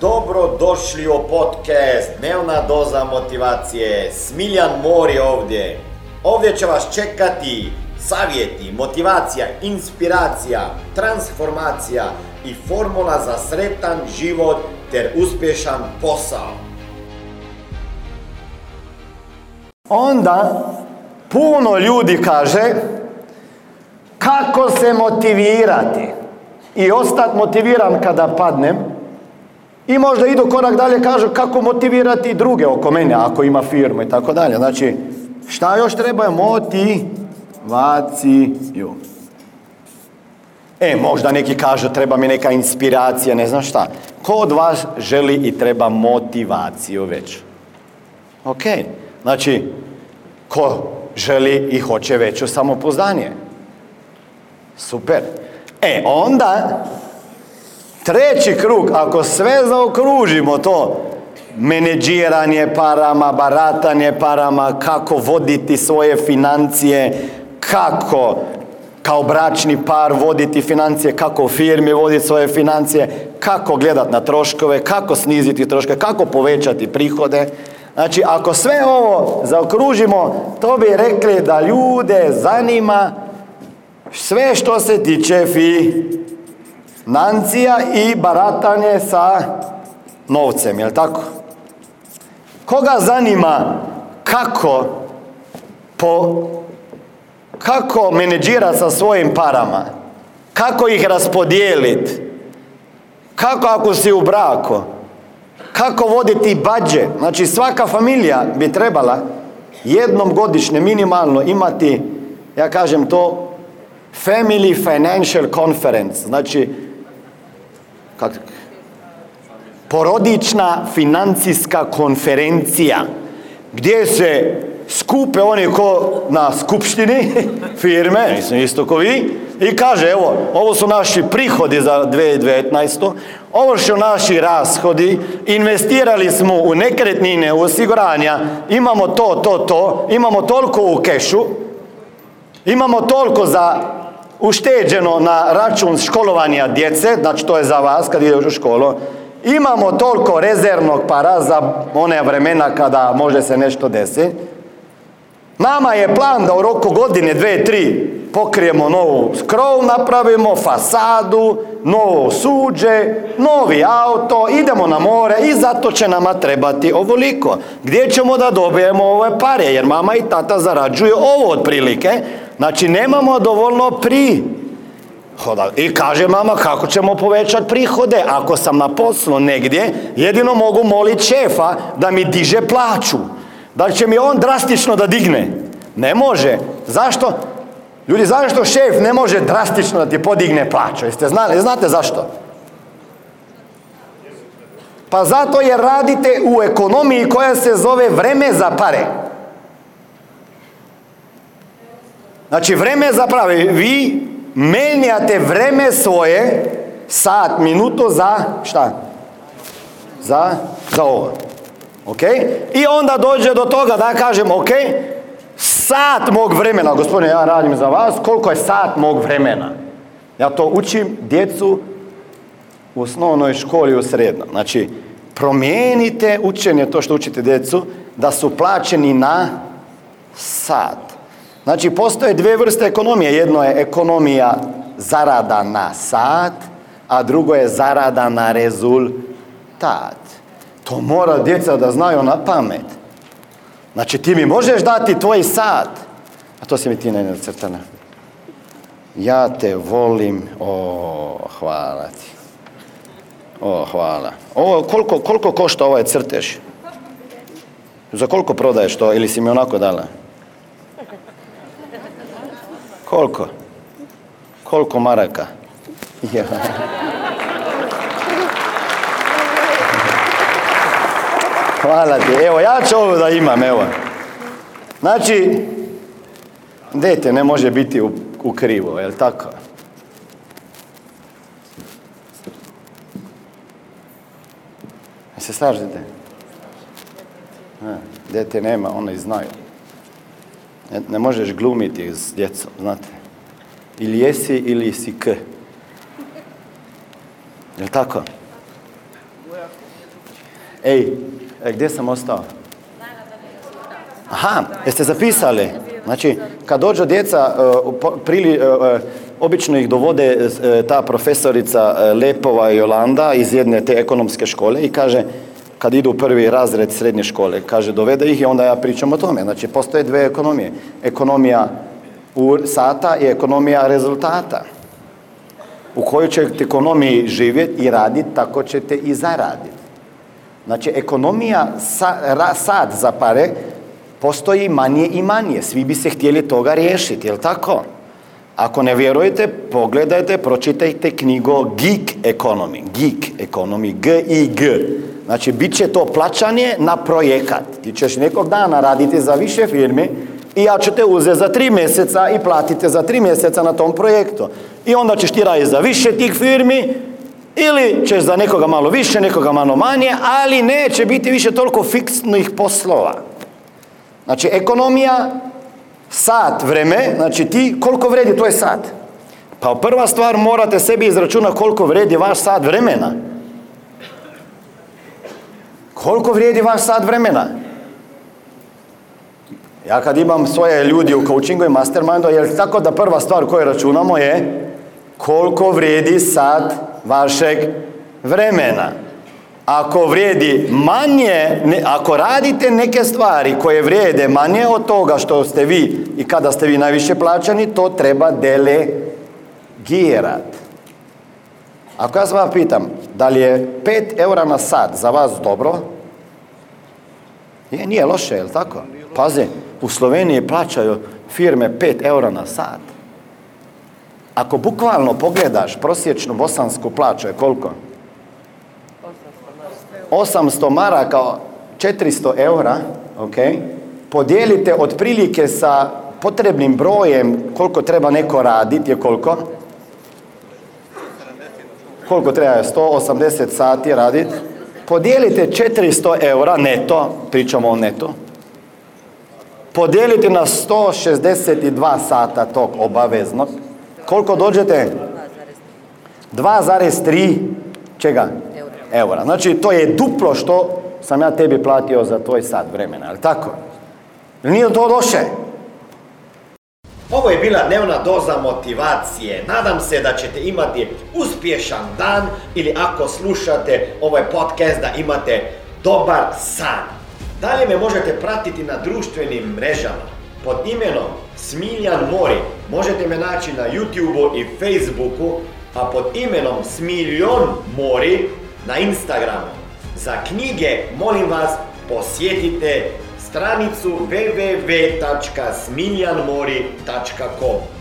Dobro došli u podcast Dnevna doza motivacije. Smiljan Mor je ovdje. Ovdje će vas čekati savjeti, motivacija, inspiracija, transformacija i formula za sretan život ter uspješan posao. Onda puno ljudi kaže kako se motivirati i ostati motiviran kada padnem i možda idu korak dalje kažu kako motivirati druge oko mene ako ima firmu i tako dalje. Znači, šta još treba? Motivaciju. E, možda neki kažu treba mi neka inspiracija, ne znam šta. Ko od vas želi i treba motivaciju već? Ok, znači, ko želi i hoće veću samopouzdanje? Super. E, onda, treći krug, ako sve zaokružimo to, menedžiranje parama, baratanje parama, kako voditi svoje financije, kako kao bračni par voditi financije, kako u firmi voditi svoje financije, kako gledati na troškove, kako sniziti troškove, kako povećati prihode. Znači, ako sve ovo zaokružimo, to bi rekli da ljude zanima sve što se tiče financija i baratanje sa novcem, jel tako? Koga zanima kako po kako menedžirati sa svojim parama, kako ih raspodijeliti, kako ako si u braku, kako voditi budžet. Znači svaka familija bi trebala jednom godišnje minimalno imati, ja kažem to, Family Financial Conference, znači kak, porodična financijska konferencija gdje se skupe oni ko na skupštini firme, mislim isto ko vi, i kaže evo, ovo su naši prihodi za 2019. Ovo su naši rashodi, investirali smo u nekretnine, u osiguranja, imamo to, to, to, imamo toliko u kešu, imamo toliko za ušteđeno na račun školovanja djece, znači to je za vas kad ideš u školu, imamo toliko rezervnog para za one vremena kada može se nešto desiti, Nama je plan da u roku godine, dve, tri, pokrijemo novu skrov, napravimo fasadu, novo suđe, novi auto, idemo na more i zato će nama trebati ovoliko. Gdje ćemo da dobijemo ove pare? Jer mama i tata zarađuju ovo otprilike. Znači, nemamo dovoljno pri I kaže mama kako ćemo povećati prihode ako sam na poslu negdje, jedino mogu moliti šefa da mi diže plaću. Da li će mi on drastično da digne? Ne može. Zašto? Ljudi, zašto šef ne može drastično da ti podigne plaću? Jeste znali? Znate zašto? Pa zato jer radite u ekonomiji koja se zove vreme za pare. Znači, vreme za pare. Vi menjate vreme svoje sat, minuto za šta? Za, za ovo. Ok? I onda dođe do toga da kažem, ok, sat mog vremena, gospodine, ja radim za vas, koliko je sat mog vremena? Ja to učim djecu u osnovnoj školi u srednjom. Znači, promijenite učenje, to što učite djecu, da su plaćeni na sat. Znači, postoje dvije vrste ekonomije. Jedno je ekonomija zarada na sat, a drugo je zarada na rezultat. To mora djeca da znaju na pamet. Znači ti mi možeš dati tvoj sat. A to si mi ti ne crtana. Ja te volim. O, hvala ti. O, hvala. Ovo, koliko, koliko košta ovaj crtež? Za koliko prodaješ to? Ili si mi onako dala? Koliko? Koliko maraka? Hvala ti. Evo, ja ću ovo da imam, evo. Znači, dete ne može biti u, u krivo, jel tako? Se slažete? dete nema, oni znaju. Ne, možeš glumiti s djecom, znate. Ili jesi ili si k. Jel tako? Ej, e, gdje sam ostao? Aha, jeste zapisali? Znači, kad dođu djeca, e, prili, e, e, obično ih dovode ta profesorica Lepova Jolanda iz jedne te ekonomske škole i kaže, kad idu prvi razred srednje škole, kaže, dovede ih i onda ja pričam o tome. Znači, postoje dve ekonomije. Ekonomija sata i ekonomija rezultata. U kojoj ćete ekonomiji živjeti i raditi, tako ćete i zaraditi. Znači, ekonomija sa, ra, sad za pare postoji manje i manje. Svi bi se htjeli toga riješiti, jel tako? Ako ne vjerujete, pogledajte, pročitajte knjigo Geek Economy. Geek Economy, G i G. Znači, bit će to plaćanje na projekat. Ti ćeš nekog dana raditi za više firmi i ja ću te uzeti za tri mjeseca i platite za tri mjeseca na tom projektu. I onda ćeš ti raditi za više tih firmi ili ćeš za nekoga malo više, nekoga malo manje, ali neće biti više toliko fiksnih poslova. Znači, ekonomija, sat vreme, znači ti, koliko vredi tvoj sat? Pa prva stvar morate sebi izračunati koliko vredi vaš sat vremena. Koliko vrijedi vaš sat vremena? Ja kad imam svoje ljudi u coachingu i mastermindu, jer tako da prva stvar koju računamo je koliko vrijedi sat vašeg vremena. Ako vrijedi manje, ako radite neke stvari koje vrijede manje od toga što ste vi i kada ste vi najviše plaćani, to treba delegirat. Ako ja se vas pitam, da li je 5 eura na sat za vas dobro? Je, nije loše, je tako? Pazi, u Sloveniji plaćaju firme 5 eura na sat. Ako bukvalno pogledaš prosječnu bosansku plaću je koliko? 800 maraka, 400 eura, ok? Podijelite otprilike sa potrebnim brojem koliko treba neko raditi je koliko? Koliko treba? 180 sati raditi. Podijelite 400 eura neto, pričamo o neto. Podijelite na 162 sata tog obaveznog. Koliko dođete? 2,3 čega? Eura. Znači, to je duplo što sam ja tebi platio za tvoj sat vremena, ali tako? Nije to loše? Ovo je bila dnevna doza motivacije. Nadam se da ćete imati uspješan dan ili ako slušate ovaj podcast da imate dobar san. Dalje me možete pratiti na društvenim mrežama pod imenom Smiljan Mori. Možete me naći na YouTubeu i Facebooku, a pod imenom Smiljon Mori na Instagramu. Za knjige molim vas posjetite stranicu www.smiljanmori.com